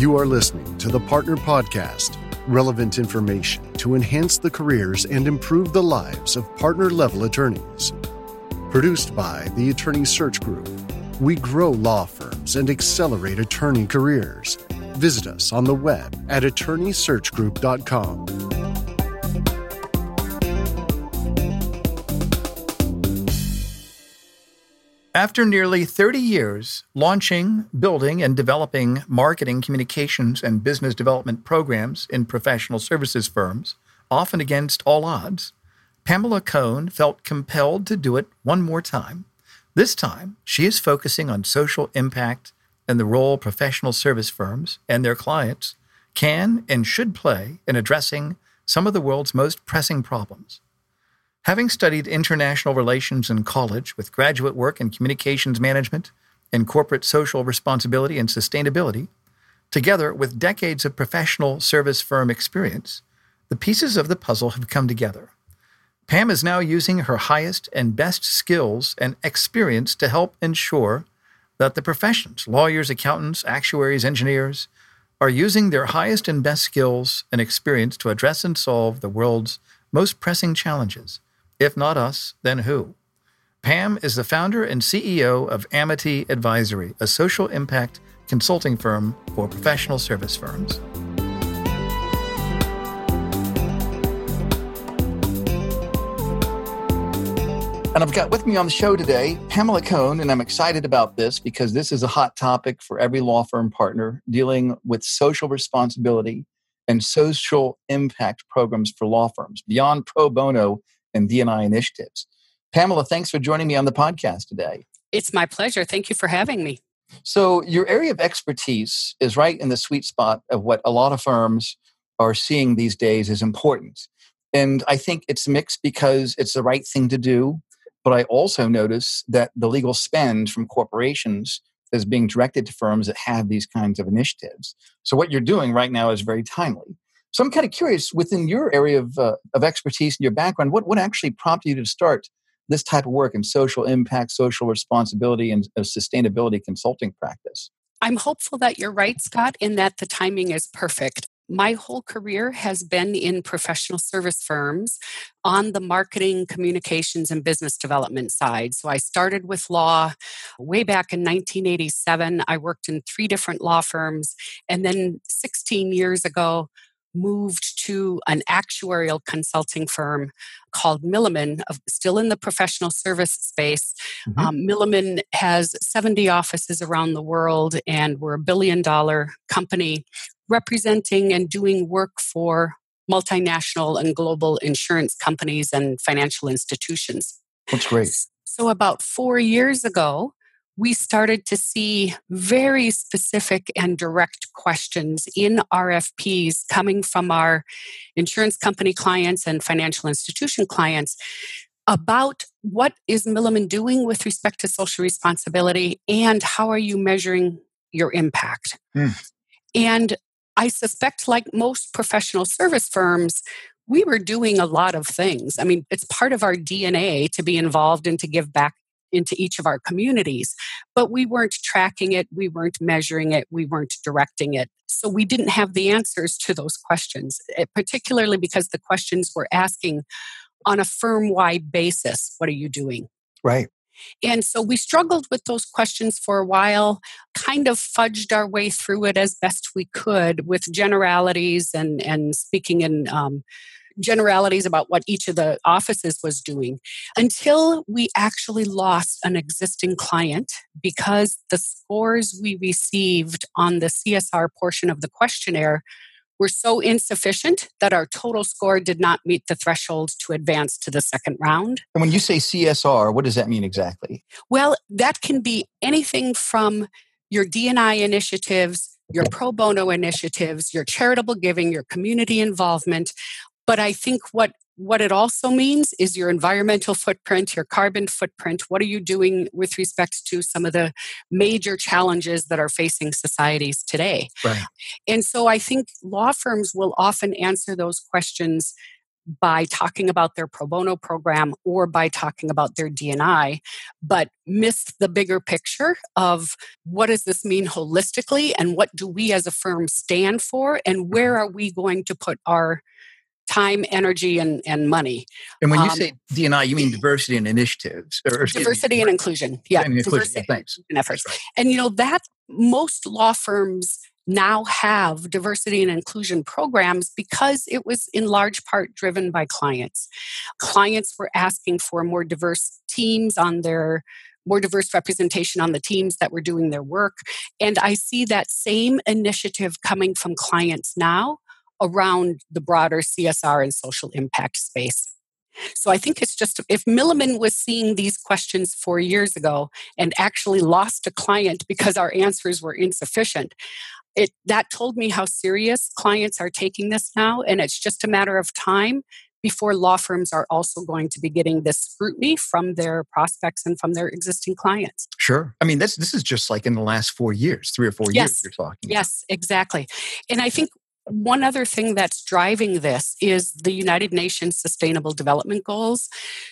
You are listening to the Partner Podcast relevant information to enhance the careers and improve the lives of partner level attorneys. Produced by the Attorney Search Group, we grow law firms and accelerate attorney careers. Visit us on the web at attorneysearchgroup.com. After nearly 30 years launching, building, and developing marketing, communications, and business development programs in professional services firms, often against all odds, Pamela Cone felt compelled to do it one more time. This time, she is focusing on social impact and the role professional service firms and their clients can and should play in addressing some of the world's most pressing problems. Having studied international relations in college with graduate work in communications management and corporate social responsibility and sustainability, together with decades of professional service firm experience, the pieces of the puzzle have come together. Pam is now using her highest and best skills and experience to help ensure that the professions, lawyers, accountants, actuaries, engineers, are using their highest and best skills and experience to address and solve the world's most pressing challenges if not us, then who? Pam is the founder and CEO of Amity Advisory, a social impact consulting firm for professional service firms. And I've got with me on the show today Pamela Cone, and I'm excited about this because this is a hot topic for every law firm partner dealing with social responsibility and social impact programs for law firms beyond pro bono and D&I initiatives. Pamela, thanks for joining me on the podcast today. It's my pleasure. Thank you for having me. So, your area of expertise is right in the sweet spot of what a lot of firms are seeing these days is important. And I think it's mixed because it's the right thing to do. But I also notice that the legal spend from corporations is being directed to firms that have these kinds of initiatives. So, what you're doing right now is very timely. So I'm kind of curious within your area of, uh, of expertise and your background, what, what actually prompted you to start this type of work in social impact, social responsibility, and sustainability consulting practice? I'm hopeful that you're right, Scott, in that the timing is perfect. My whole career has been in professional service firms on the marketing, communications, and business development side. So I started with law way back in 1987. I worked in three different law firms. And then 16 years ago, moved to an actuarial consulting firm called Milliman, still in the professional service space. Mm-hmm. Um, Milliman has 70 offices around the world, and we're a billion dollar company representing and doing work for multinational and global insurance companies and financial institutions. That's great. So, about four years ago, we started to see very specific and direct questions in RFPs coming from our insurance company clients and financial institution clients about what is Milliman doing with respect to social responsibility and how are you measuring your impact. Mm. And I suspect, like most professional service firms, we were doing a lot of things. I mean, it's part of our DNA to be involved and to give back into each of our communities. But we weren't tracking it, we weren't measuring it, we weren't directing it. So we didn't have the answers to those questions, eh, particularly because the questions were asking on a firm wide basis what are you doing? Right. And so we struggled with those questions for a while, kind of fudged our way through it as best we could with generalities and, and speaking in um, generalities about what each of the offices was doing until we actually lost an existing client because the scores we received on the CSR portion of the questionnaire were so insufficient that our total score did not meet the threshold to advance to the second round. And when you say CSR, what does that mean exactly? Well, that can be anything from your D&I initiatives, your pro bono initiatives, your charitable giving, your community involvement, but I think what what it also means is your environmental footprint, your carbon footprint. What are you doing with respect to some of the major challenges that are facing societies today? Right. And so I think law firms will often answer those questions by talking about their pro bono program or by talking about their DNI, but miss the bigger picture of what does this mean holistically and what do we as a firm stand for and where are we going to put our time, energy, and, and money. And when you um, say DNI, you mean diversity and initiatives, or, diversity me, and inclusion. Yeah, and inclusion. Diversity yeah, thanks. And efforts. Right. And you know that most law firms now have diversity and inclusion programs because it was in large part driven by clients. Clients were asking for more diverse teams on their more diverse representation on the teams that were doing their work. And I see that same initiative coming from clients now around the broader CSR and social impact space. So I think it's just if Milliman was seeing these questions four years ago and actually lost a client because our answers were insufficient, it that told me how serious clients are taking this now, and it's just a matter of time before law firms are also going to be getting this scrutiny from their prospects and from their existing clients. Sure. I mean, this this is just like in the last four years, three or four yes. years you're talking. Yes, about. exactly. And I think one other thing that's driving this is the United Nations Sustainable Development Goals.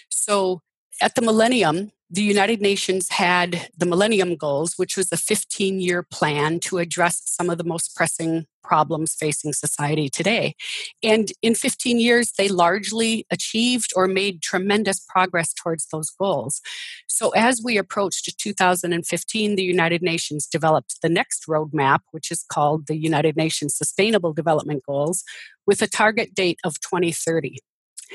So at the millennium, the United Nations had the Millennium Goals, which was a 15 year plan to address some of the most pressing problems facing society today. And in 15 years, they largely achieved or made tremendous progress towards those goals. So, as we approached 2015, the United Nations developed the next roadmap, which is called the United Nations Sustainable Development Goals, with a target date of 2030.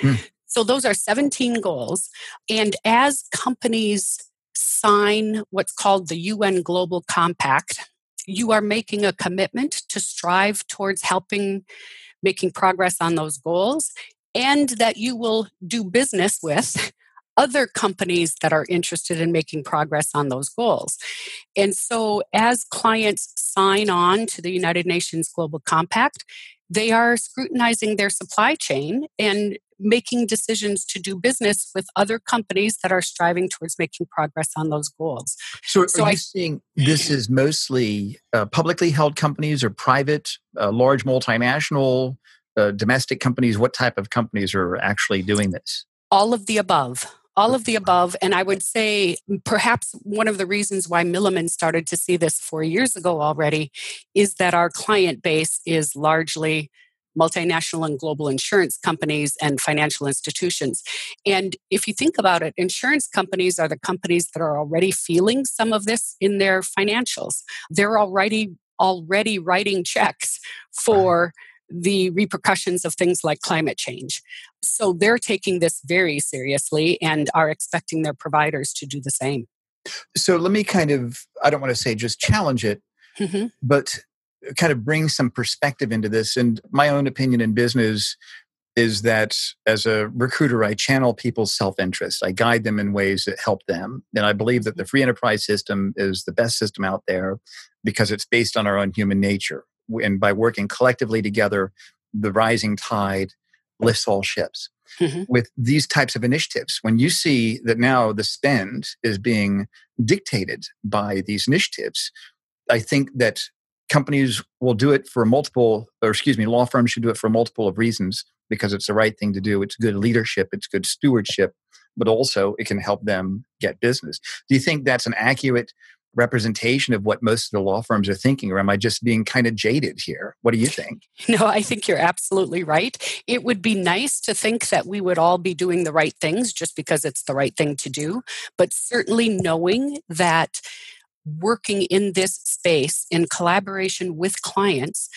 Hmm. So those are 17 goals. And as companies sign what's called the UN Global Compact, you are making a commitment to strive towards helping making progress on those goals and that you will do business with other companies that are interested in making progress on those goals. And so, as clients sign on to the United Nations Global Compact, they are scrutinizing their supply chain and making decisions to do business with other companies that are striving towards making progress on those goals. So, so are I, you seeing this is mostly uh, publicly held companies or private, uh, large multinational, uh, domestic companies? What type of companies are actually doing this? All of the above all of the above. And I would say perhaps one of the reasons why Milliman started to see this four years ago already is that our client base is largely multinational and global insurance companies and financial institutions. And if you think about it, insurance companies are the companies that are already feeling some of this in their financials. They're already already writing checks for the repercussions of things like climate change. So they're taking this very seriously and are expecting their providers to do the same. So let me kind of, I don't want to say just challenge it, mm-hmm. but kind of bring some perspective into this. And my own opinion in business is that as a recruiter, I channel people's self interest. I guide them in ways that help them. And I believe that the free enterprise system is the best system out there because it's based on our own human nature. And by working collectively together, the rising tide lifts all ships. Mm-hmm. With these types of initiatives, when you see that now the spend is being dictated by these initiatives, I think that companies will do it for multiple, or excuse me, law firms should do it for multiple of reasons because it's the right thing to do. It's good leadership, it's good stewardship, but also it can help them get business. Do you think that's an accurate representation of what most of the law firms are thinking, or am I just being kind of jaded here? What do you think? No, I think you're absolutely right. It would be nice to think that we would all be doing the right things just because it's the right thing to do, but certainly knowing that working in this space in collaboration with clients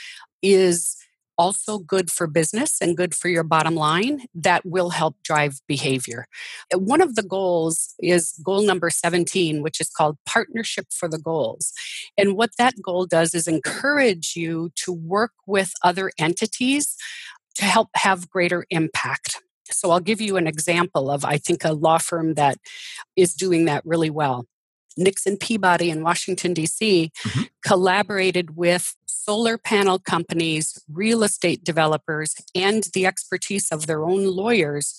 is also good for business and good for your bottom line that will help drive behavior. Uh, one of the goals is goal number 17, which is called Partnership for the Goals. And what that goal does is encourage you to work with other entities to help have greater impact. So I'll give you an example of, I think, a law firm that is doing that really well. Nixon Peabody in Washington, D.C., mm-hmm. collaborated with solar panel companies, real estate developers, and the expertise of their own lawyers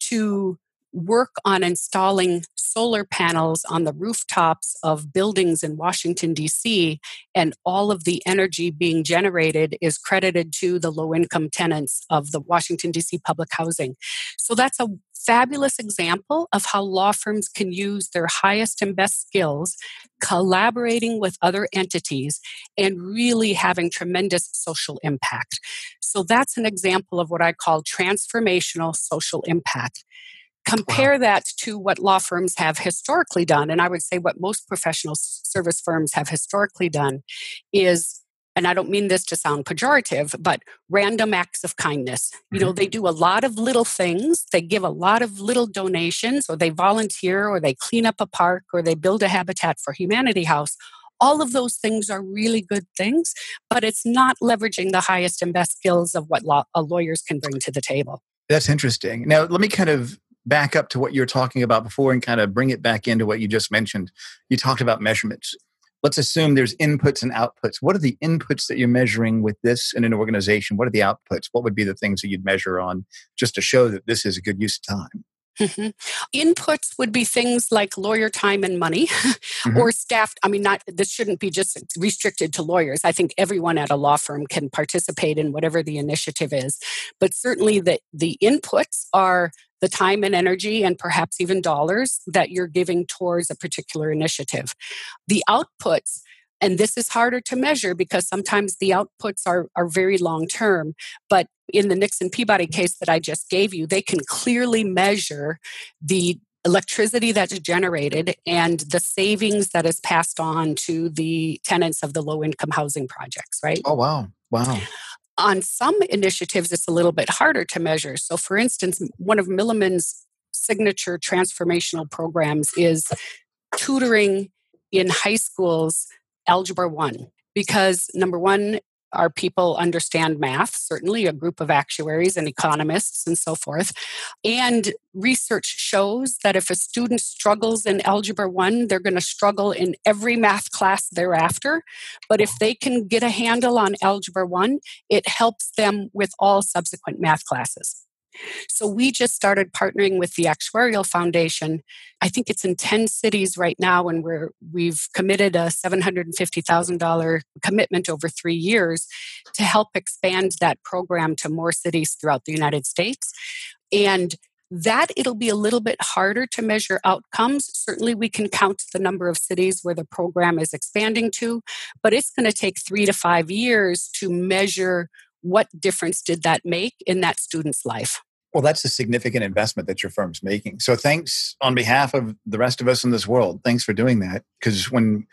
to work on installing solar panels on the rooftops of buildings in Washington, D.C., and all of the energy being generated is credited to the low income tenants of the Washington, D.C. public housing. So that's a fabulous example of how law firms can use their highest and best skills, collaborating with other entities, and really having tremendous social impact. So that's an example of what I call transformational social impact. Compare wow. that to what law firms have historically done, and I would say what most professional service firms have historically done is and I don't mean this to sound pejorative, but random acts of kindness. You know, mm-hmm. they do a lot of little things, they give a lot of little donations, or they volunteer, or they clean up a park, or they build a Habitat for Humanity house. All of those things are really good things, but it's not leveraging the highest and best skills of what law, uh, lawyers can bring to the table. That's interesting. Now, let me kind of back up to what you were talking about before and kind of bring it back into what you just mentioned. You talked about measurements let's assume there's inputs and outputs. What are the inputs that you're measuring with this in an organization? What are the outputs? What would be the things that you'd measure on just to show that this is a good use of time? Mm-hmm. Inputs would be things like lawyer time and money mm-hmm. or staff. I mean, not this shouldn't be just restricted to lawyers. I think everyone at a law firm can participate in whatever the initiative is. But certainly the, the inputs are the time and energy and perhaps even dollars that you're giving towards a particular initiative. The outputs and this is harder to measure because sometimes the outputs are, are very long term. But in the Nixon Peabody case that I just gave you, they can clearly measure the electricity that's generated and the savings that is passed on to the tenants of the low income housing projects, right? Oh, wow. Wow. On some initiatives, it's a little bit harder to measure. So, for instance, one of Milliman's signature transformational programs is tutoring in high schools Algebra 1 because number one, our people understand math, certainly a group of actuaries and economists and so forth. And research shows that if a student struggles in Algebra 1, they're going to struggle in every math class thereafter. But if they can get a handle on Algebra 1, it helps them with all subsequent math classes. So we just started partnering with the Actuarial Foundation. I think it's in 10 cities right now, and we're we've committed a $750,000 commitment over three years to help expand that program to more cities throughout the United States. And that it'll be a little bit harder to measure outcomes. Certainly, we can count the number of cities where the program is expanding to, but it's going to take three to five years to measure what difference did that make in that student's life. Well, that's a significant investment that your firm's making. So, thanks on behalf of the rest of us in this world. Thanks for doing that. Because when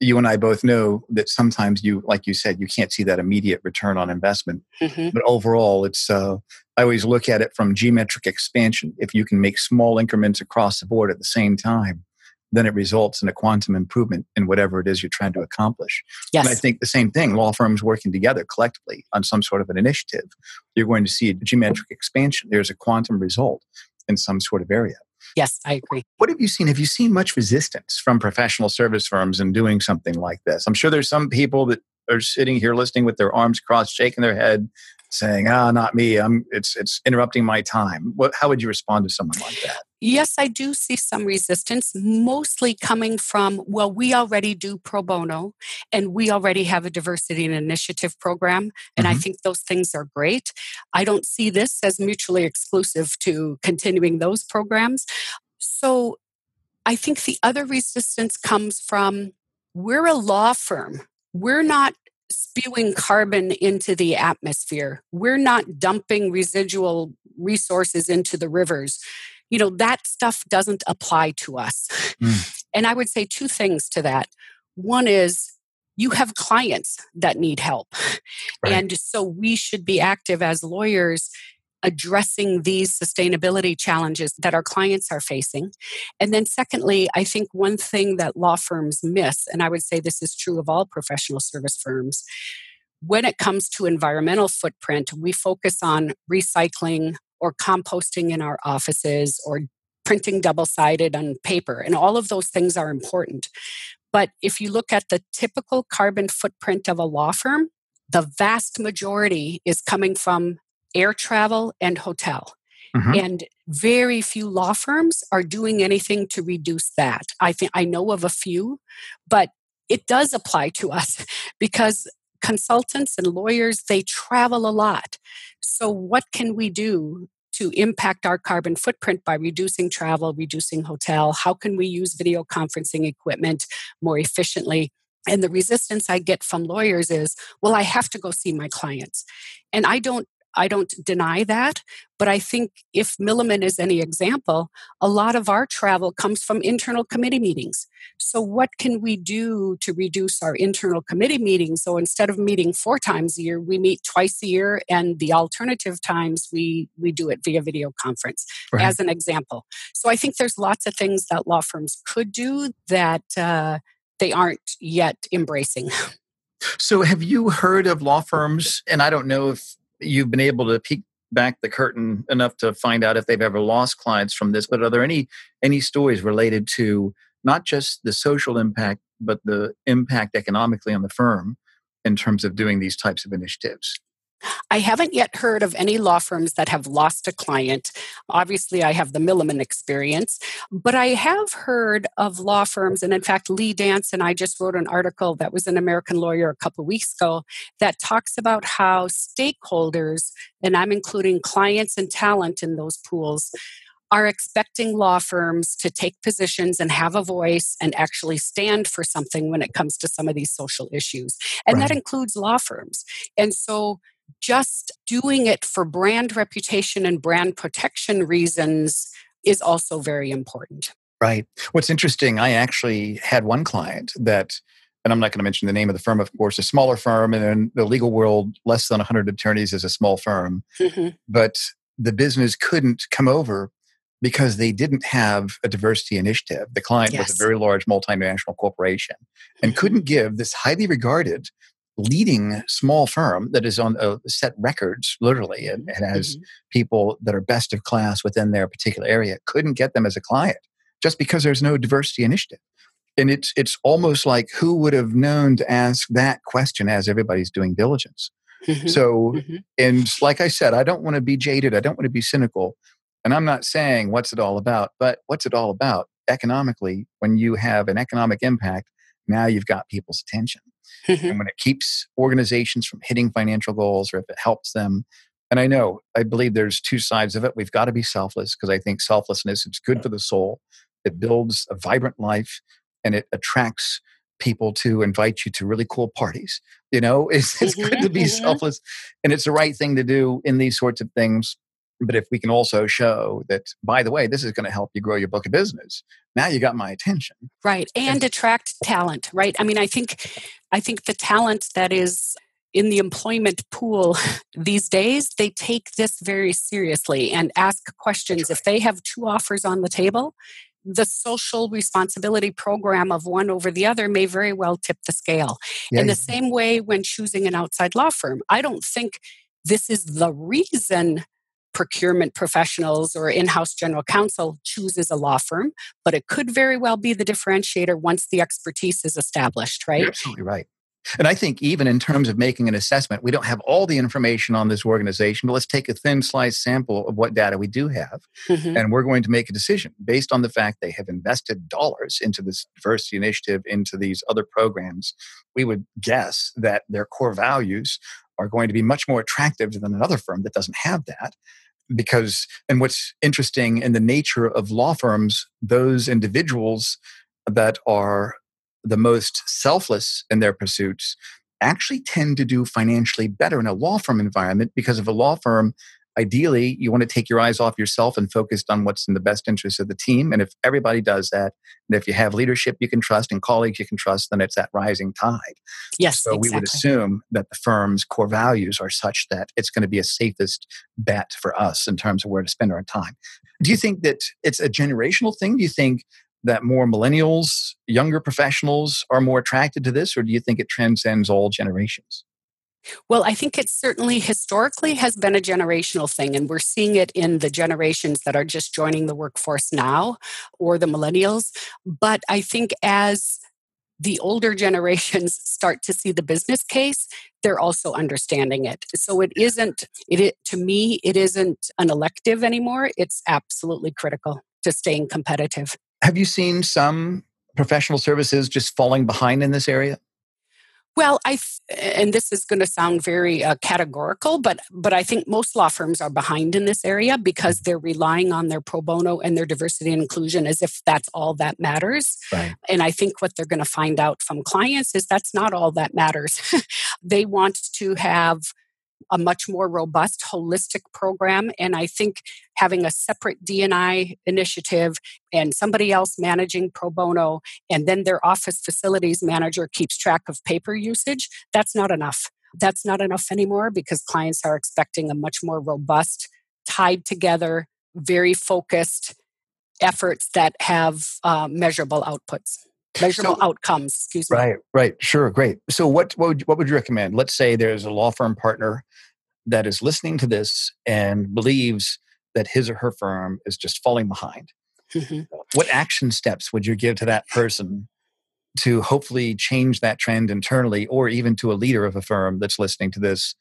you and I both know that sometimes you, like you said, you can't see that immediate return on investment. Mm-hmm. But overall, it's, uh, I always look at it from geometric expansion. If you can make small increments across the board at the same time, then it results in a quantum improvement in whatever it is you're trying to accomplish. Yes. And I think the same thing, law firms working together collectively on some sort of an initiative, you're going to see a geometric expansion. There's a quantum result in some sort of area. Yes, I agree. What have you seen? Have you seen much resistance from professional service firms in doing something like this? I'm sure there's some people that are sitting here listening with their arms crossed, shaking their head, saying, "Ah, not me. I'm. It's it's interrupting my time." What? How would you respond to someone like that? Yes, I do see some resistance, mostly coming from, well, we already do pro bono and we already have a diversity and initiative program. And mm-hmm. I think those things are great. I don't see this as mutually exclusive to continuing those programs. So I think the other resistance comes from we're a law firm. We're not spewing carbon into the atmosphere. We're not dumping residual resources into the rivers you know, that stuff doesn't apply to us. Mm. And I would say two things to that. One is you have clients that need help. Right. And so we should be active as lawyers addressing these sustainability challenges that our clients are facing. And then, secondly, I think one thing that law firms miss, and I would say this is true of all professional service firms, when it comes to environmental footprint, we focus on recycling, or composting in our offices or printing double sided on paper. And all of those things are important. But if you look at the typical carbon footprint of a law firm, the vast majority is coming from air travel and hotel. Mm-hmm. And very few law firms are doing anything to reduce that. I think I know of a few, but it does apply to us because consultants and lawyers they travel a lot. So what can we do to impact our carbon footprint by reducing travel, reducing hotel? How can we use video conferencing equipment more efficiently? And the resistance I get from lawyers is, well, I have to go see my clients. And I don't I don't deny that, but I think if Milliman is any example, a lot of our travel comes from internal committee meetings. So, what can we do to reduce our internal committee meetings? So, instead of meeting four times a year, we meet twice a year, and the alternative times we, we do it via video conference, right. as an example. So, I think there's lots of things that law firms could do that uh, they aren't yet embracing. So, have you heard of law firms? And I don't know if you've been able to peek back the curtain enough to find out if they've ever lost clients from this but are there any any stories related to not just the social impact but the impact economically on the firm in terms of doing these types of initiatives I haven't yet heard of any law firms that have lost a client. Obviously, I have the Milliman experience, but I have heard of law firms. And in fact, Lee Dance and I just wrote an article that was an American lawyer a couple weeks ago that talks about how stakeholders, and I'm including clients and talent in those pools, are expecting law firms to take positions and have a voice and actually stand for something when it comes to some of these social issues. And right. that includes law firms. And so just doing it for brand reputation and brand protection reasons is also very important. Right. What's interesting, I actually had one client that, and I'm not going to mention the name of the firm, of course, a smaller firm, and in the legal world, less than 100 attorneys is a small firm. Mm-hmm. But the business couldn't come over because they didn't have a diversity initiative. The client yes. was a very large multinational corporation and mm-hmm. couldn't give this highly regarded leading small firm that is on a uh, set records literally and, and has mm-hmm. people that are best of class within their particular area couldn't get them as a client just because there's no diversity initiative and it's it's almost like who would have known to ask that question as everybody's doing diligence mm-hmm. so mm-hmm. and like i said i don't want to be jaded i don't want to be cynical and i'm not saying what's it all about but what's it all about economically when you have an economic impact now you've got people's attention Mm-hmm. And when it keeps organizations from hitting financial goals or if it helps them, and I know, I believe there's two sides of it. We've got to be selfless because I think selflessness is good for the soul. It builds a vibrant life and it attracts people to invite you to really cool parties. You know, it's, it's good to be mm-hmm. selfless and it's the right thing to do in these sorts of things. But if we can also show that, by the way, this is going to help you grow your book of business, now you got my attention. Right. And, attract talent, right? I mean, I think I think the talent that is in the employment pool these days, they take this very seriously and ask questions. If they have two offers on the table, the social responsibility program of one over the other may very well tip the scale. Yeah, in the yeah. same way, when choosing an outside law firm, I don't think this is the reason procurement professionals or in house general counsel chooses a law firm, but it could very well be the differentiator once the expertise is established, right? You're absolutely right. And I think even in terms of making an assessment, we don't have all the information on this organization, but let's take a thin slice sample of what data we do have. Mm-hmm. And we're going to make a decision based on the fact they have invested dollars into this diversity initiative, into these other programs. We would guess that their core values are going to be much more attractive than another firm that doesn't have that because and what's interesting in the nature of law firms those individuals that are the most selfless in their pursuits actually tend to do financially better in a law firm environment because if a law firm ideally you want to take your eyes off yourself and focus on what's in the best interest of the team and if everybody does that and if you have leadership you can trust and colleagues you can trust then it's that rising tide. Yes so exactly. we would assume that the firm's core values are such that it's going to be a safest bet for us in terms of where to spend our time. Do you think that it's a generational thing? Do you think that more millennials younger professionals are more attracted to this or do you think it transcends all generations well, I think it certainly historically has been a generational thing, and we're seeing it in the generations that are just joining the workforce now or the millennials. But I think as the older generations start to see the business case, they're also understanding it. So it isn't it, to me it isn't an elective anymore. It's absolutely critical to staying competitive. Have you seen some professional services just falling behind in this area? Well, I and this is going to sound very uh, categorical, but but I think most law firms are behind in this area because they're relying on their pro bono and their diversity and inclusion as if that's all that matters. Right. And I think what they're going to find out from clients is that's not all that matters. they want to have a much more robust holistic program and i think having a separate dni initiative and somebody else managing pro bono and then their office facilities manager keeps track of paper usage that's not enough. That's not enough anymore because clients are expecting a much more robust tied together very focused efforts that have uh, measurable outputs measurable so, outcomes excuse me. Right right sure great. So what what would, what would you recommend? Let's say there's a law firm partner that is listening to this and believes that his or her firm is just falling behind. Mm-hmm. what action steps would you give to that person to hopefully change that trend internally or even to a leader of a firm that's listening to this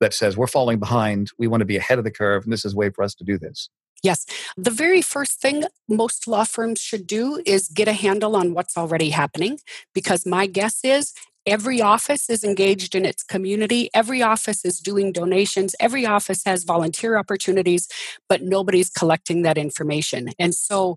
that says we're falling behind. We want to be ahead of the curve and this is a way for us to do this Yes. The very first thing most law firms should do is get a handle on what's already happening because my guess is every office is engaged in its community. Every office is doing donations. Every office has volunteer opportunities, but nobody's collecting that information. And so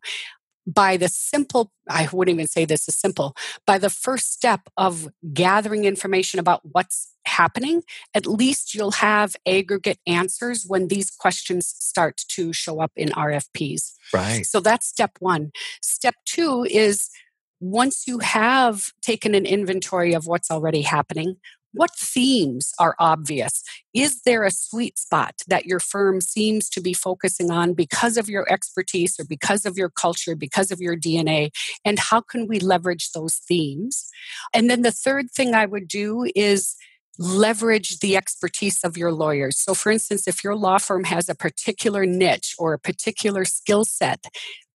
by the simple, I wouldn't even say this is simple, by the first step of gathering information about what's happening, at least you'll have aggregate answers when these questions start to show up in RFPs. Right. So that's step one. Step two is once you have taken an inventory of what's already happening, what themes are obvious? Is there a sweet spot that your firm seems to be focusing on because of your expertise or because of your culture, because of your DNA? And how can we leverage those themes? And then the third thing I would do is leverage the expertise of your lawyers. So, for instance, if your law firm has a particular niche or a particular skill set,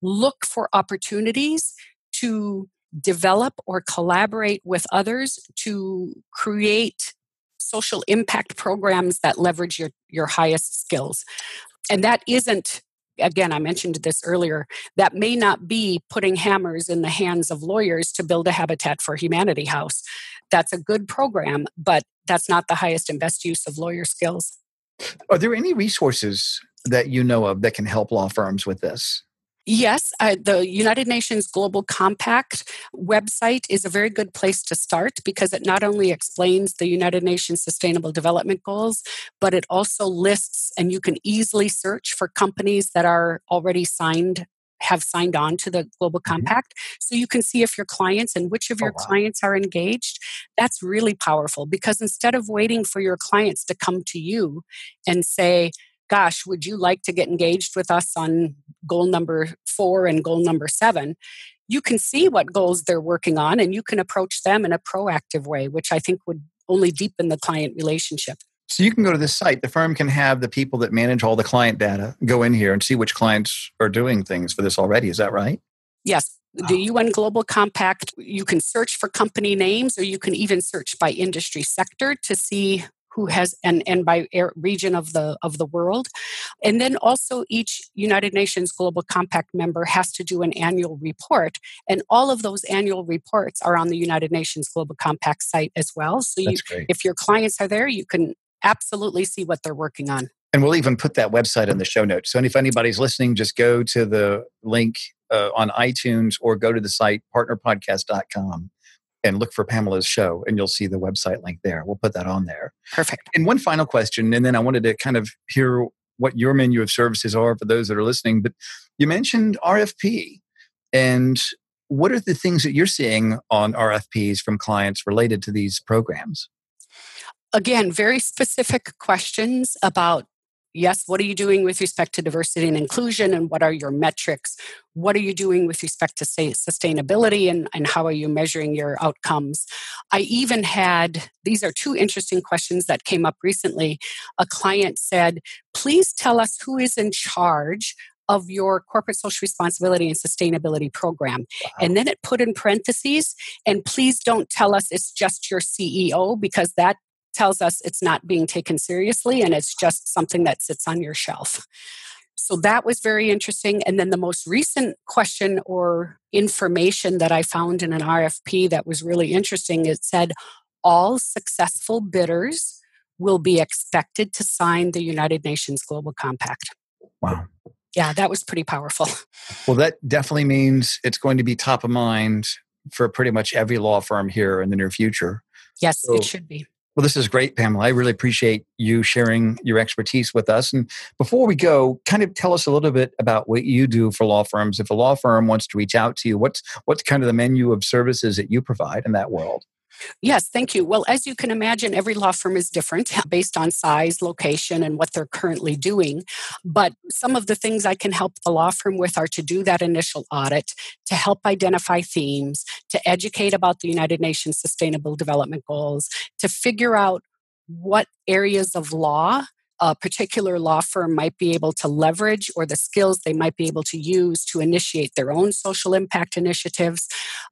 look for opportunities to develop or collaborate with others to create social impact programs that leverage your, your highest skills. And that isn't, again, I mentioned this earlier, that may not be putting hammers in the hands of lawyers to build a Habitat for Humanity house. That's a good program, but that's not the highest and best use of lawyer skills. Are there any resources that you know of that can help law firms with this? Yes, uh, the United Nations Global Compact website is a very good place to start because it not only explains the United Nations Sustainable Development Goals, but it also lists and you can easily search for companies that are already signed have signed on to the global mm-hmm. compact so you can see if your clients and which of oh, your oh, wow. clients are engaged that's really powerful because instead of waiting for your clients to come to you and say gosh, would you like to get engaged with us on goal number four and goal number seven? You can see what goals they're working on and you can approach them in a proactive way, which I think would only deepen the client relationship. So you can go to this site. The firm can have the people that manage all the client data go in here and see which clients are doing things for this already. Is that right? Yes. The UN Global Compact, you can search for company names or you can even search by industry sector to see who has and and by region of the of the world. And then also each united nations global compact member has to do an annual report and all of those annual reports are on the united nations global compact site as well. So you, if your clients are there you can absolutely see what they're working on. And we'll even put that website in the show notes. So if anybody's listening just go to the link uh, on itunes or go to the site partnerpodcast.com and look for Pamela's show, and you'll see the website link there. We'll put that on there. Perfect. And one final question, and then I wanted to kind of hear what your menu of services are for those that are listening. But you mentioned RFP, and what are the things that you're seeing on RFPs from clients related to these programs? Again, very specific questions about yes, what are you doing with respect to diversity and inclusion and what are your metrics? What are you doing with respect to say, sustainability and, and how are you measuring your outcomes? I even had, these are two interesting questions that came up recently. A client said, please tell us who is in charge of your corporate social responsibility and sustainability program. Wow. And then it put in parentheses, and please don't tell us it's just your CEO because that tells us it's not being taken seriously and it's just something that sits on your shelf. So that was very interesting. And then the most recent question or information that I found in an RFP that was really interesting it said all successful bidders will be expected to sign the United Nations Global Compact. Wow. Yeah, that was pretty powerful. Well, that definitely means it's going to be top of mind for pretty much every law firm here in the near future. Yes, so, it should be. Well, this is great, Pamela. I really appreciate you sharing your expertise with us. And before we go, kind of tell us a little bit about what you do for law firms. If a law firm wants to reach out to you, what's what's kind of the menu of services that you provide in that world? Yes, thank you. Well, as you can imagine, every law firm is different based on size, location, and what they're currently doing. But some of the things I can help the law firm with are to do that initial audit, to help identify themes, to educate about the United Nations Sustainable Development Goals, to figure out what areas of law a particular law firm might be able to leverage or the skills they might be able to use to initiate their own social impact initiatives.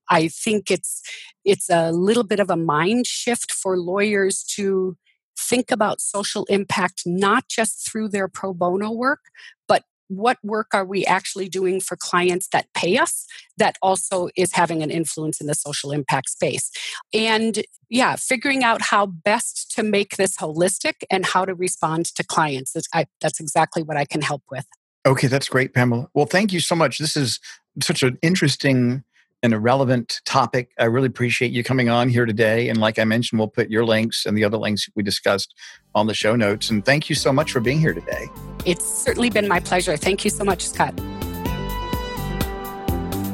I think it's it's a little bit of a mind shift for lawyers to think about social impact not just through their pro bono work but what work are we actually doing for clients that pay us that also is having an influence in the social impact space? And yeah figuring out how best to make this holistic and how to respond to clients I, that's exactly what i can help with. Okay that's great pamela. Well thank you so much. This is such an interesting and a relevant topic. I really appreciate you coming on here today. And like I mentioned, we'll put your links and the other links we discussed on the show notes. And thank you so much for being here today. It's certainly been my pleasure. Thank you so much, Scott.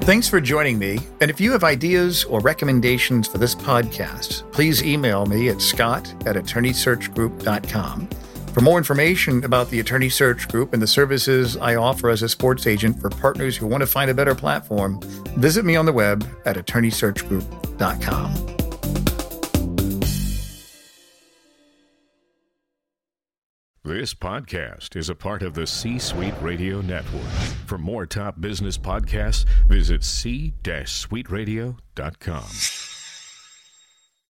Thanks for joining me. And if you have ideas or recommendations for this podcast, please email me at scott at attorneysearchgroup.com. For more information about the Attorney Search Group and the services I offer as a sports agent for partners who want to find a better platform, visit me on the web at attorneysearchgroup.com. This podcast is a part of the C Suite Radio Network. For more top business podcasts, visit c-suiteradio.com.